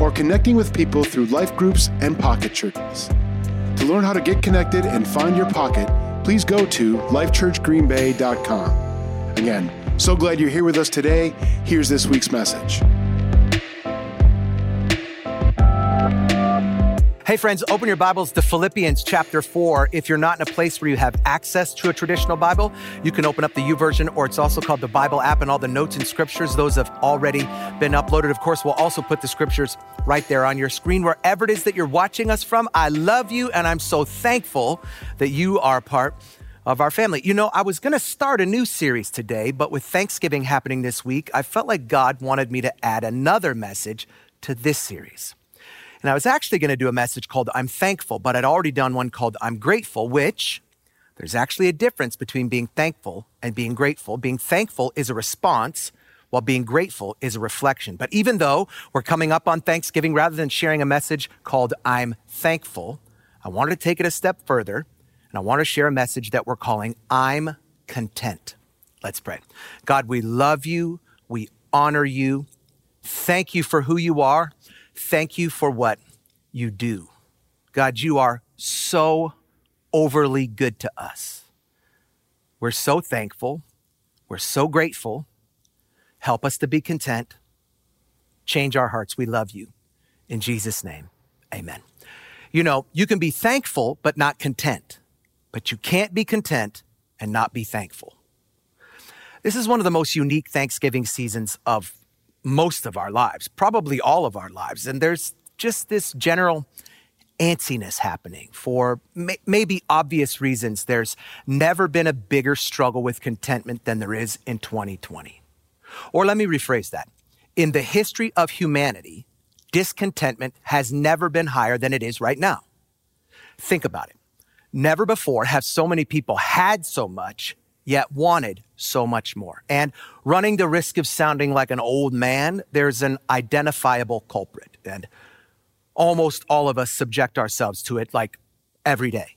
or connecting with people through life groups and pocket churches. To learn how to get connected and find your pocket, please go to lifechurchgreenbay.com. Again, so glad you're here with us today. Here's this week's message. Hey, friends, open your Bibles to Philippians chapter 4. If you're not in a place where you have access to a traditional Bible, you can open up the YouVersion, or it's also called the Bible app, and all the notes and scriptures, those have already been uploaded. Of course, we'll also put the scriptures right there on your screen, wherever it is that you're watching us from. I love you, and I'm so thankful that you are part of our family. You know, I was going to start a new series today, but with Thanksgiving happening this week, I felt like God wanted me to add another message to this series. And I was actually going to do a message called I'm Thankful, but I'd already done one called I'm Grateful, which there's actually a difference between being thankful and being grateful. Being thankful is a response, while being grateful is a reflection. But even though we're coming up on Thanksgiving, rather than sharing a message called I'm Thankful, I wanted to take it a step further and I want to share a message that we're calling I'm Content. Let's pray. God, we love you. We honor you. Thank you for who you are. Thank you for what you do. God, you are so overly good to us. We're so thankful. We're so grateful. Help us to be content. Change our hearts. We love you. In Jesus' name, amen. You know, you can be thankful, but not content. But you can't be content and not be thankful. This is one of the most unique Thanksgiving seasons of most of our lives, probably all of our lives. And there's just this general antsiness happening for may- maybe obvious reasons. There's never been a bigger struggle with contentment than there is in 2020. Or let me rephrase that. In the history of humanity, discontentment has never been higher than it is right now. Think about it. Never before have so many people had so much yet wanted so much more. And running the risk of sounding like an old man, there's an identifiable culprit. And almost all of us subject ourselves to it like every day.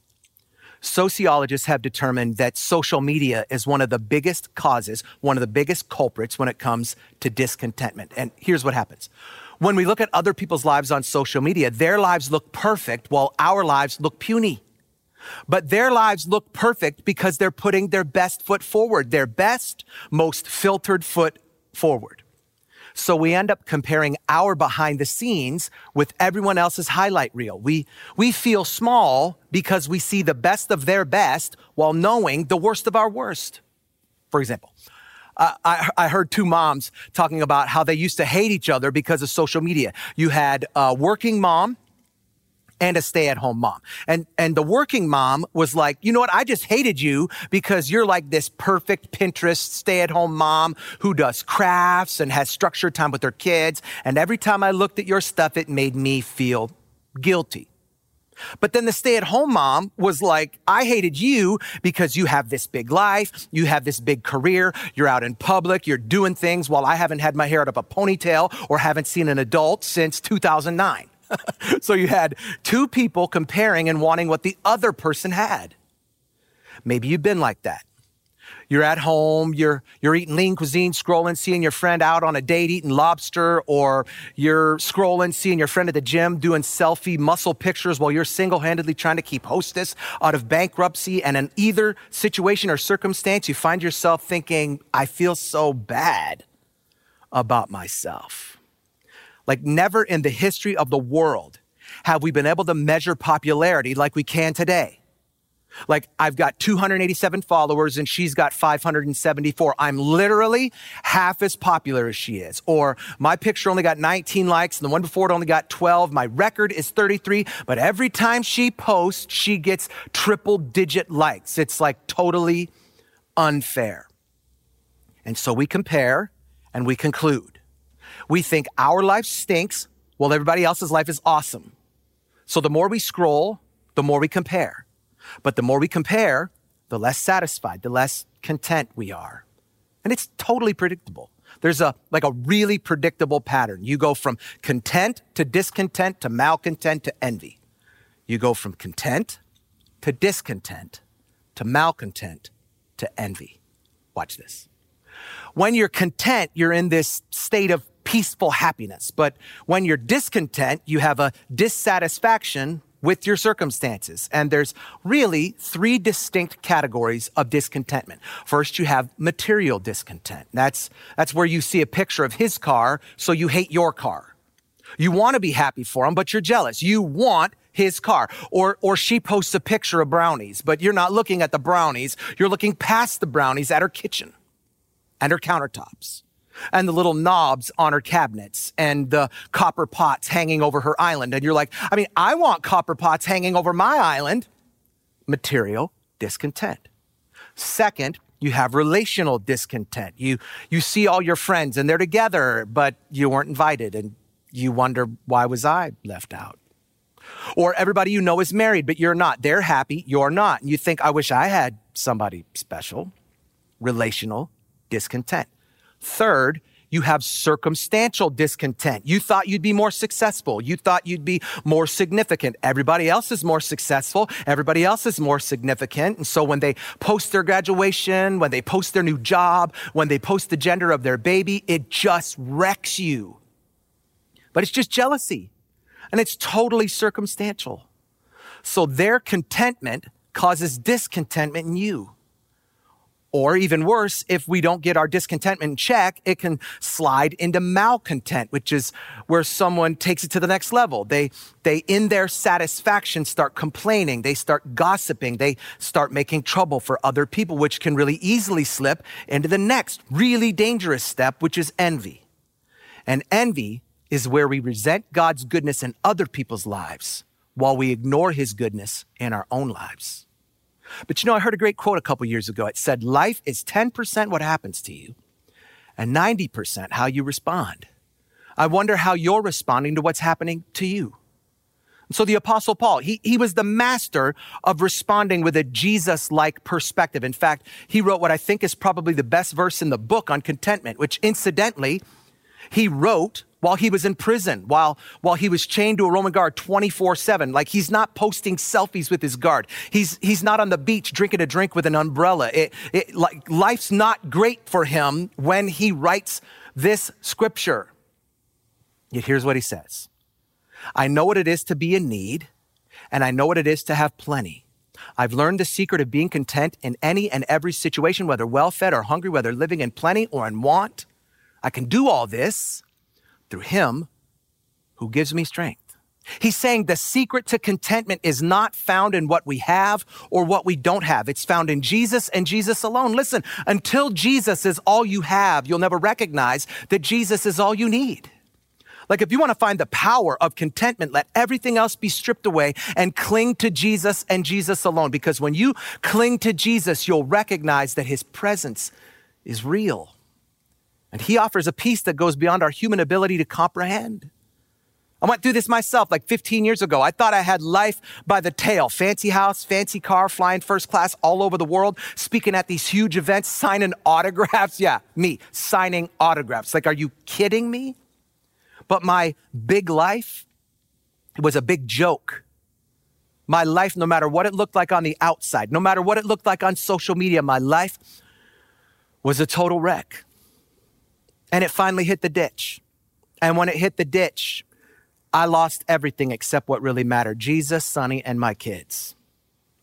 Sociologists have determined that social media is one of the biggest causes, one of the biggest culprits when it comes to discontentment. And here's what happens. When we look at other people's lives on social media, their lives look perfect while our lives look puny. But their lives look perfect because they're putting their best foot forward, their best, most filtered foot forward. So we end up comparing our behind the scenes with everyone else's highlight reel. We, we feel small because we see the best of their best while knowing the worst of our worst. For example, uh, I, I, heard two moms talking about how they used to hate each other because of social media. You had a working mom and a stay at home mom. And, and the working mom was like, you know what? I just hated you because you're like this perfect Pinterest stay at home mom who does crafts and has structured time with her kids. And every time I looked at your stuff, it made me feel guilty. But then the stay at home mom was like, I hated you because you have this big life. You have this big career. You're out in public. You're doing things while I haven't had my hair up a ponytail or haven't seen an adult since 2009. so you had two people comparing and wanting what the other person had. Maybe you've been like that. You're at home, you're, you're eating lean cuisine, scrolling, seeing your friend out on a date eating lobster, or you're scrolling, seeing your friend at the gym doing selfie muscle pictures while you're single handedly trying to keep hostess out of bankruptcy. And in either situation or circumstance, you find yourself thinking, I feel so bad about myself. Like never in the history of the world have we been able to measure popularity like we can today. Like I've got 287 followers and she's got 574. I'm literally half as popular as she is. Or my picture only got 19 likes and the one before it only got 12. My record is 33, but every time she posts, she gets triple digit likes. It's like totally unfair. And so we compare and we conclude. We think our life stinks while everybody else's life is awesome. So the more we scroll, the more we compare. But the more we compare, the less satisfied, the less content we are. And it's totally predictable. There's a like a really predictable pattern. You go from content to discontent to malcontent to envy. You go from content to discontent to malcontent to envy. Watch this. When you're content, you're in this state of peaceful happiness. But when you're discontent, you have a dissatisfaction with your circumstances. And there's really three distinct categories of discontentment. First, you have material discontent. That's, that's where you see a picture of his car, so you hate your car. You want to be happy for him, but you're jealous. You want his car. Or, or she posts a picture of brownies, but you're not looking at the brownies. You're looking past the brownies at her kitchen and her countertops and the little knobs on her cabinets and the copper pots hanging over her island. And you're like, I mean, I want copper pots hanging over my island. Material discontent. Second, you have relational discontent. You, you see all your friends and they're together, but you weren't invited and you wonder, why was I left out? Or everybody you know is married, but you're not. They're happy, you're not. And you think, I wish I had somebody special. Relational discontent. Third, you have circumstantial discontent. You thought you'd be more successful. You thought you'd be more significant. Everybody else is more successful. Everybody else is more significant. And so when they post their graduation, when they post their new job, when they post the gender of their baby, it just wrecks you. But it's just jealousy. And it's totally circumstantial. So their contentment causes discontentment in you. Or even worse, if we don't get our discontentment in check, it can slide into malcontent, which is where someone takes it to the next level. They, they, in their satisfaction, start complaining. They start gossiping. They start making trouble for other people, which can really easily slip into the next really dangerous step, which is envy. And envy is where we resent God's goodness in other people's lives while we ignore his goodness in our own lives. But you know, I heard a great quote a couple years ago. It said, Life is 10% what happens to you and 90% how you respond. I wonder how you're responding to what's happening to you. So the apostle Paul, he, he was the master of responding with a Jesus-like perspective. In fact, he wrote what I think is probably the best verse in the book on contentment, which incidentally, he wrote while he was in prison, while, while he was chained to a Roman guard 24 7. Like he's not posting selfies with his guard. He's, he's not on the beach drinking a drink with an umbrella. It, it, like, life's not great for him when he writes this scripture. Yet here's what he says I know what it is to be in need, and I know what it is to have plenty. I've learned the secret of being content in any and every situation, whether well fed or hungry, whether living in plenty or in want. I can do all this through him who gives me strength. He's saying the secret to contentment is not found in what we have or what we don't have. It's found in Jesus and Jesus alone. Listen, until Jesus is all you have, you'll never recognize that Jesus is all you need. Like if you want to find the power of contentment, let everything else be stripped away and cling to Jesus and Jesus alone. Because when you cling to Jesus, you'll recognize that his presence is real. And he offers a peace that goes beyond our human ability to comprehend. I went through this myself like 15 years ago. I thought I had life by the tail. Fancy house, fancy car, flying first class all over the world, speaking at these huge events, signing autographs. Yeah, me signing autographs. Like, are you kidding me? But my big life was a big joke. My life, no matter what it looked like on the outside, no matter what it looked like on social media, my life was a total wreck. And it finally hit the ditch. And when it hit the ditch, I lost everything except what really mattered Jesus, Sonny, and my kids.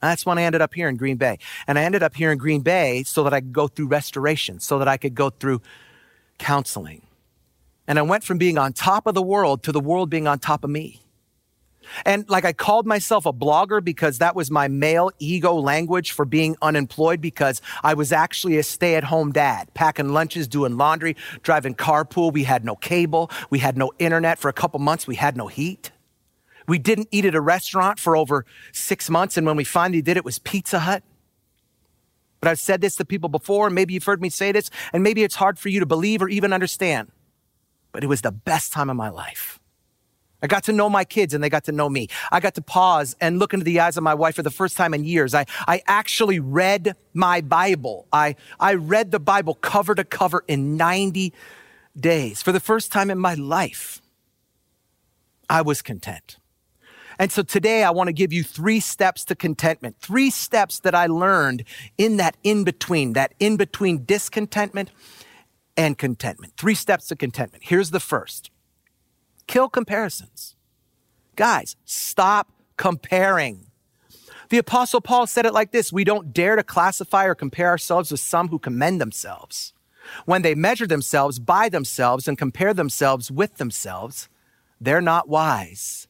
That's when I ended up here in Green Bay. And I ended up here in Green Bay so that I could go through restoration, so that I could go through counseling. And I went from being on top of the world to the world being on top of me. And like I called myself a blogger because that was my male ego language for being unemployed because I was actually a stay at home dad, packing lunches, doing laundry, driving carpool. We had no cable. We had no internet for a couple months. We had no heat. We didn't eat at a restaurant for over six months. And when we finally did, it was Pizza Hut. But I've said this to people before. and Maybe you've heard me say this, and maybe it's hard for you to believe or even understand. But it was the best time of my life. I got to know my kids and they got to know me. I got to pause and look into the eyes of my wife for the first time in years. I, I actually read my Bible. I, I read the Bible cover to cover in 90 days. For the first time in my life, I was content. And so today I want to give you three steps to contentment, three steps that I learned in that in between, that in between discontentment and contentment. Three steps to contentment. Here's the first kill comparisons. Guys, stop comparing. The Apostle Paul said it like this We don't dare to classify or compare ourselves with some who commend themselves. When they measure themselves by themselves and compare themselves with themselves, they're not wise.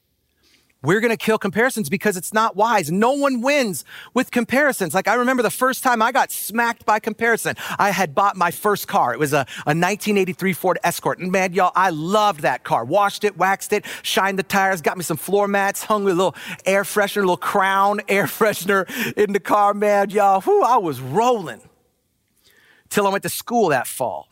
We're going to kill comparisons because it's not wise. No one wins with comparisons. Like I remember the first time I got smacked by comparison. I had bought my first car. It was a, a 1983 Ford Escort. And man, y'all, I loved that car. Washed it, waxed it, shined the tires, got me some floor mats, hung a little air freshener, a little crown air freshener in the car, man. Y'all, whoo, I was rolling till I went to school that fall.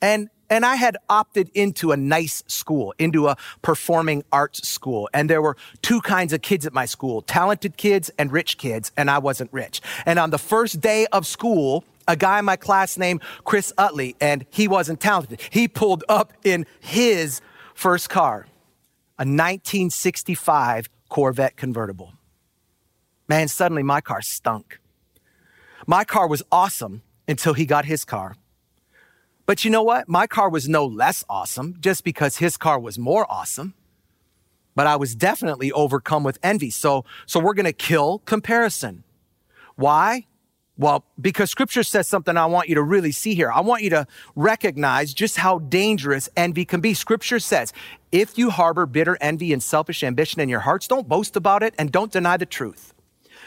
And and I had opted into a nice school, into a performing arts school. And there were two kinds of kids at my school talented kids and rich kids, and I wasn't rich. And on the first day of school, a guy in my class named Chris Utley, and he wasn't talented. He pulled up in his first car, a 1965 Corvette convertible. Man, suddenly my car stunk. My car was awesome until he got his car. But you know what? My car was no less awesome just because his car was more awesome. But I was definitely overcome with envy. So, so we're going to kill comparison. Why? Well, because scripture says something I want you to really see here. I want you to recognize just how dangerous envy can be. Scripture says, if you harbor bitter envy and selfish ambition in your hearts, don't boast about it and don't deny the truth.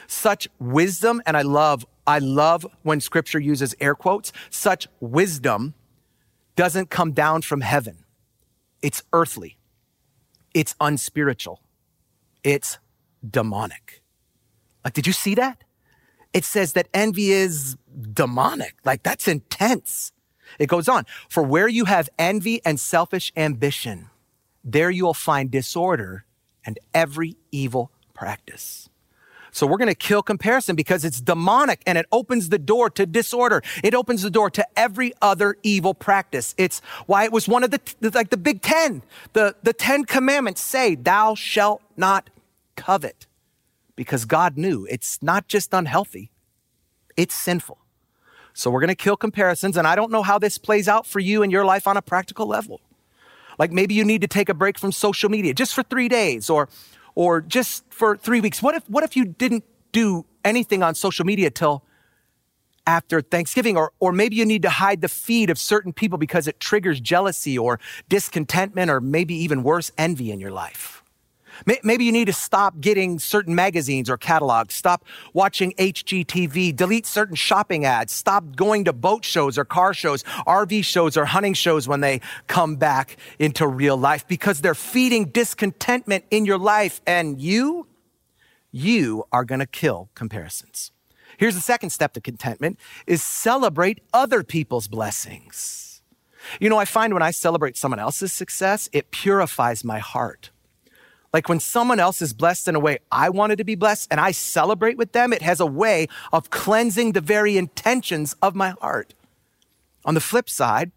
Such wisdom, and I love, I love when scripture uses air quotes, such wisdom doesn't come down from heaven. It's earthly. It's unspiritual. It's demonic. Like, did you see that? It says that envy is demonic. Like, that's intense. It goes on. For where you have envy and selfish ambition, there you will find disorder and every evil practice. So we're going to kill comparison because it's demonic and it opens the door to disorder. It opens the door to every other evil practice. It's why it was one of the, like the big 10. The, the 10 commandments say, thou shalt not covet because God knew it's not just unhealthy. It's sinful. So we're going to kill comparisons. And I don't know how this plays out for you in your life on a practical level. Like maybe you need to take a break from social media just for three days or or just for three weeks? What if, what if you didn't do anything on social media till after Thanksgiving? Or, or maybe you need to hide the feed of certain people because it triggers jealousy or discontentment or maybe even worse, envy in your life. Maybe you need to stop getting certain magazines or catalogs, stop watching HGTV, delete certain shopping ads, stop going to boat shows or car shows, RV shows or hunting shows when they come back into real life because they're feeding discontentment in your life and you, you are going to kill comparisons. Here's the second step to contentment is celebrate other people's blessings. You know, I find when I celebrate someone else's success, it purifies my heart. Like when someone else is blessed in a way I wanted to be blessed and I celebrate with them, it has a way of cleansing the very intentions of my heart. On the flip side,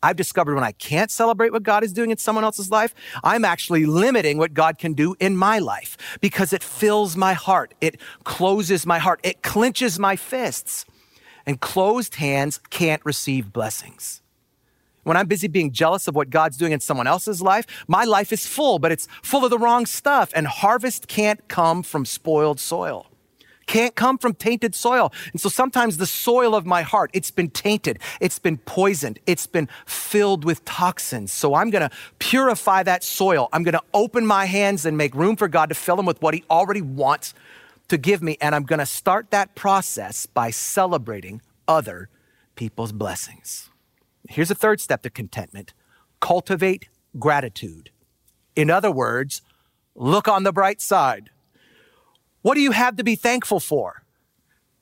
I've discovered when I can't celebrate what God is doing in someone else's life, I'm actually limiting what God can do in my life because it fills my heart. It closes my heart. It clenches my fists. And closed hands can't receive blessings. When I'm busy being jealous of what God's doing in someone else's life, my life is full, but it's full of the wrong stuff. And harvest can't come from spoiled soil. Can't come from tainted soil. And so sometimes the soil of my heart, it's been tainted. It's been poisoned. It's been filled with toxins. So I'm going to purify that soil. I'm going to open my hands and make room for God to fill them with what he already wants to give me. And I'm going to start that process by celebrating other people's blessings. Here's a third step to contentment cultivate gratitude. In other words, look on the bright side. What do you have to be thankful for?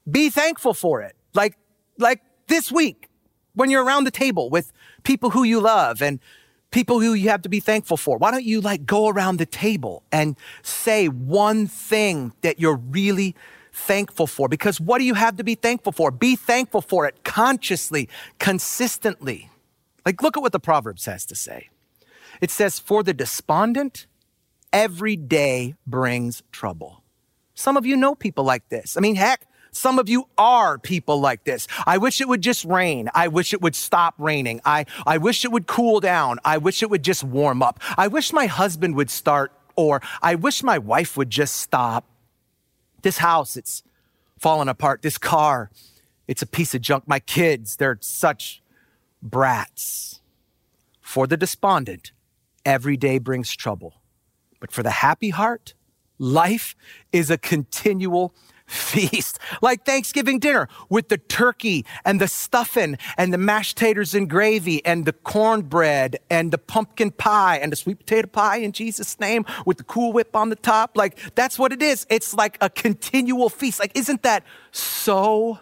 Be thankful for it. Like, like this week when you're around the table with people who you love and people who you have to be thankful for. Why don't you like go around the table and say one thing that you're really thankful for? Because what do you have to be thankful for? Be thankful for it consciously, consistently. Like, look at what the Proverbs has to say. It says, For the despondent, every day brings trouble. Some of you know people like this. I mean, heck, some of you are people like this. I wish it would just rain. I wish it would stop raining. I, I wish it would cool down. I wish it would just warm up. I wish my husband would start, or I wish my wife would just stop. This house, it's falling apart. This car, it's a piece of junk. My kids, they're such brats. For the despondent, every day brings trouble. But for the happy heart, life is a continual feast, like Thanksgiving dinner with the turkey and the stuffing and the mashed taters and gravy and the cornbread and the pumpkin pie and the sweet potato pie in Jesus' name with the Cool Whip on the top. Like, that's what it is. It's like a continual feast. Like, isn't that so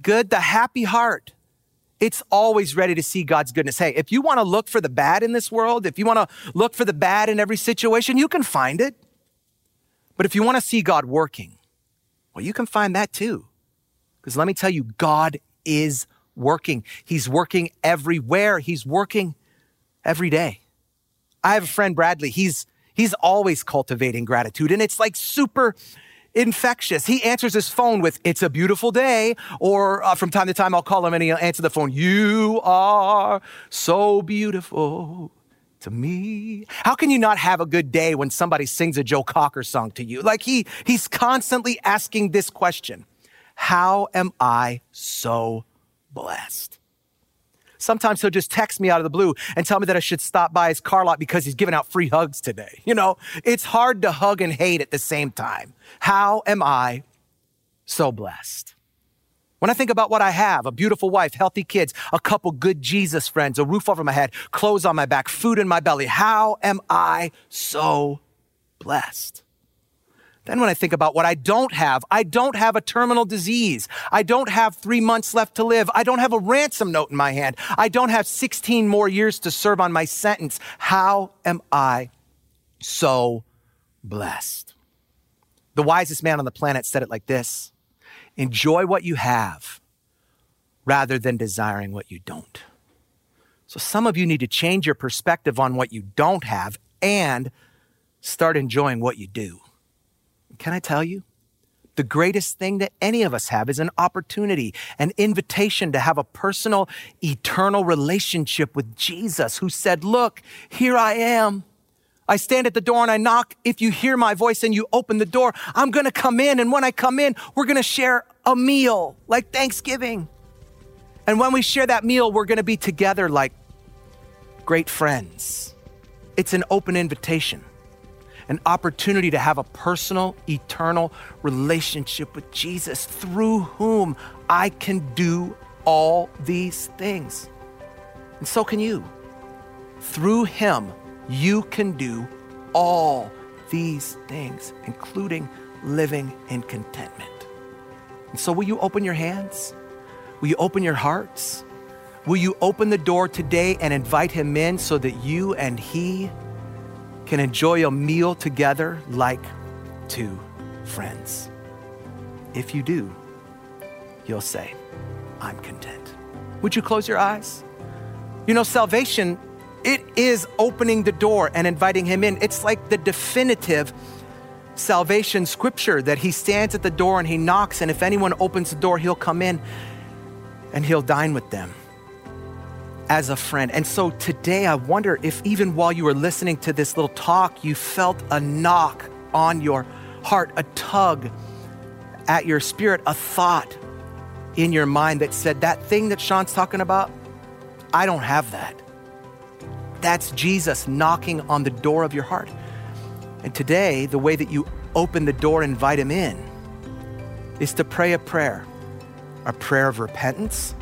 good? The happy heart. It's always ready to see God's goodness. Hey, if you want to look for the bad in this world, if you want to look for the bad in every situation, you can find it. But if you want to see God working, well, you can find that too. Because let me tell you, God is working. He's working everywhere. He's working every day. I have a friend, Bradley. He's, he's always cultivating gratitude and it's like super infectious. He answers his phone with, it's a beautiful day. Or uh, from time to time, I'll call him and he'll answer the phone, you are so beautiful to me. How can you not have a good day when somebody sings a Joe Cocker song to you? Like he, he's constantly asking this question. How am I so blessed? Sometimes he'll just text me out of the blue and tell me that I should stop by his car lot because he's giving out free hugs today. You know, it's hard to hug and hate at the same time. How am I so blessed? When I think about what I have, a beautiful wife, healthy kids, a couple good Jesus friends, a roof over my head, clothes on my back, food in my belly, how am I so blessed? Then when I think about what I don't have, I don't have a terminal disease. I don't have three months left to live. I don't have a ransom note in my hand. I don't have 16 more years to serve on my sentence. How am I so blessed? The wisest man on the planet said it like this. Enjoy what you have rather than desiring what you don't. So, some of you need to change your perspective on what you don't have and start enjoying what you do. Can I tell you? The greatest thing that any of us have is an opportunity, an invitation to have a personal, eternal relationship with Jesus, who said, Look, here I am. I stand at the door and I knock. If you hear my voice and you open the door, I'm going to come in. And when I come in, we're going to share a meal like Thanksgiving. And when we share that meal, we're going to be together like great friends. It's an open invitation, an opportunity to have a personal, eternal relationship with Jesus through whom I can do all these things. And so can you. Through him, you can do all these things, including living in contentment. And so, will you open your hands? Will you open your hearts? Will you open the door today and invite him in so that you and he can enjoy a meal together like two friends? If you do, you'll say, I'm content. Would you close your eyes? You know, salvation it is opening the door and inviting him in. It's like the definitive salvation scripture that he stands at the door and he knocks, and if anyone opens the door, he'll come in and he'll dine with them as a friend. And so today, I wonder if even while you were listening to this little talk, you felt a knock on your heart, a tug at your spirit, a thought in your mind that said, That thing that Sean's talking about, I don't have that. That's Jesus knocking on the door of your heart. And today, the way that you open the door and invite him in is to pray a prayer a prayer of repentance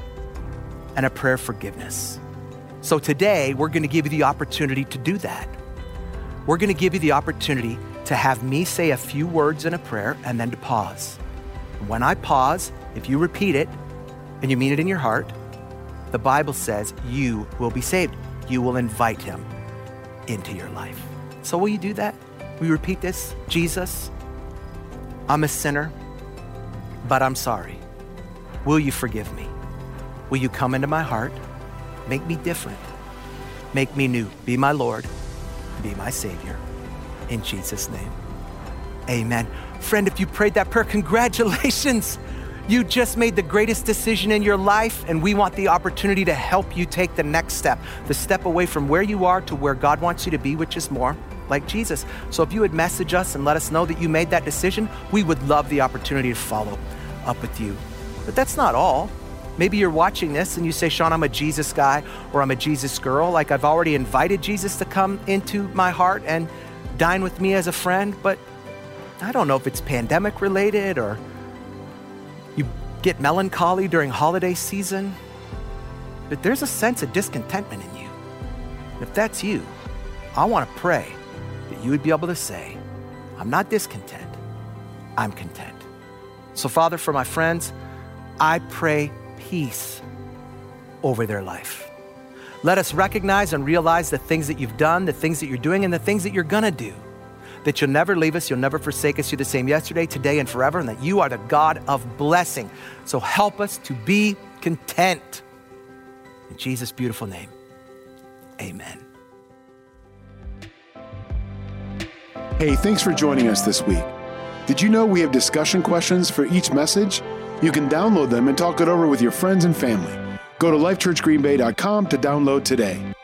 and a prayer of forgiveness. So today, we're going to give you the opportunity to do that. We're going to give you the opportunity to have me say a few words in a prayer and then to pause. When I pause, if you repeat it and you mean it in your heart, the Bible says you will be saved. You will invite him into your life. So, will you do that? You repeat this? Jesus, I'm a sinner, but I'm sorry. Will you forgive me? Will you come into my heart? Make me different. Make me new. Be my Lord. Be my Savior. In Jesus' name. Amen. Friend, if you prayed that prayer, congratulations. You just made the greatest decision in your life, and we want the opportunity to help you take the next step, the step away from where you are to where God wants you to be, which is more like Jesus. So if you would message us and let us know that you made that decision, we would love the opportunity to follow up with you. But that's not all. Maybe you're watching this and you say, Sean, I'm a Jesus guy or I'm a Jesus girl. Like I've already invited Jesus to come into my heart and dine with me as a friend, but I don't know if it's pandemic related or get melancholy during holiday season. But there's a sense of discontentment in you. If that's you, I want to pray that you would be able to say, I'm not discontent, I'm content. So, Father, for my friends, I pray peace over their life. Let us recognize and realize the things that you've done, the things that you're doing, and the things that you're gonna do. That you'll never leave us, you'll never forsake us. You're the same yesterday, today, and forever, and that you are the God of blessing. So help us to be content. In Jesus' beautiful name, amen. Hey, thanks for joining us this week. Did you know we have discussion questions for each message? You can download them and talk it over with your friends and family. Go to lifechurchgreenbay.com to download today.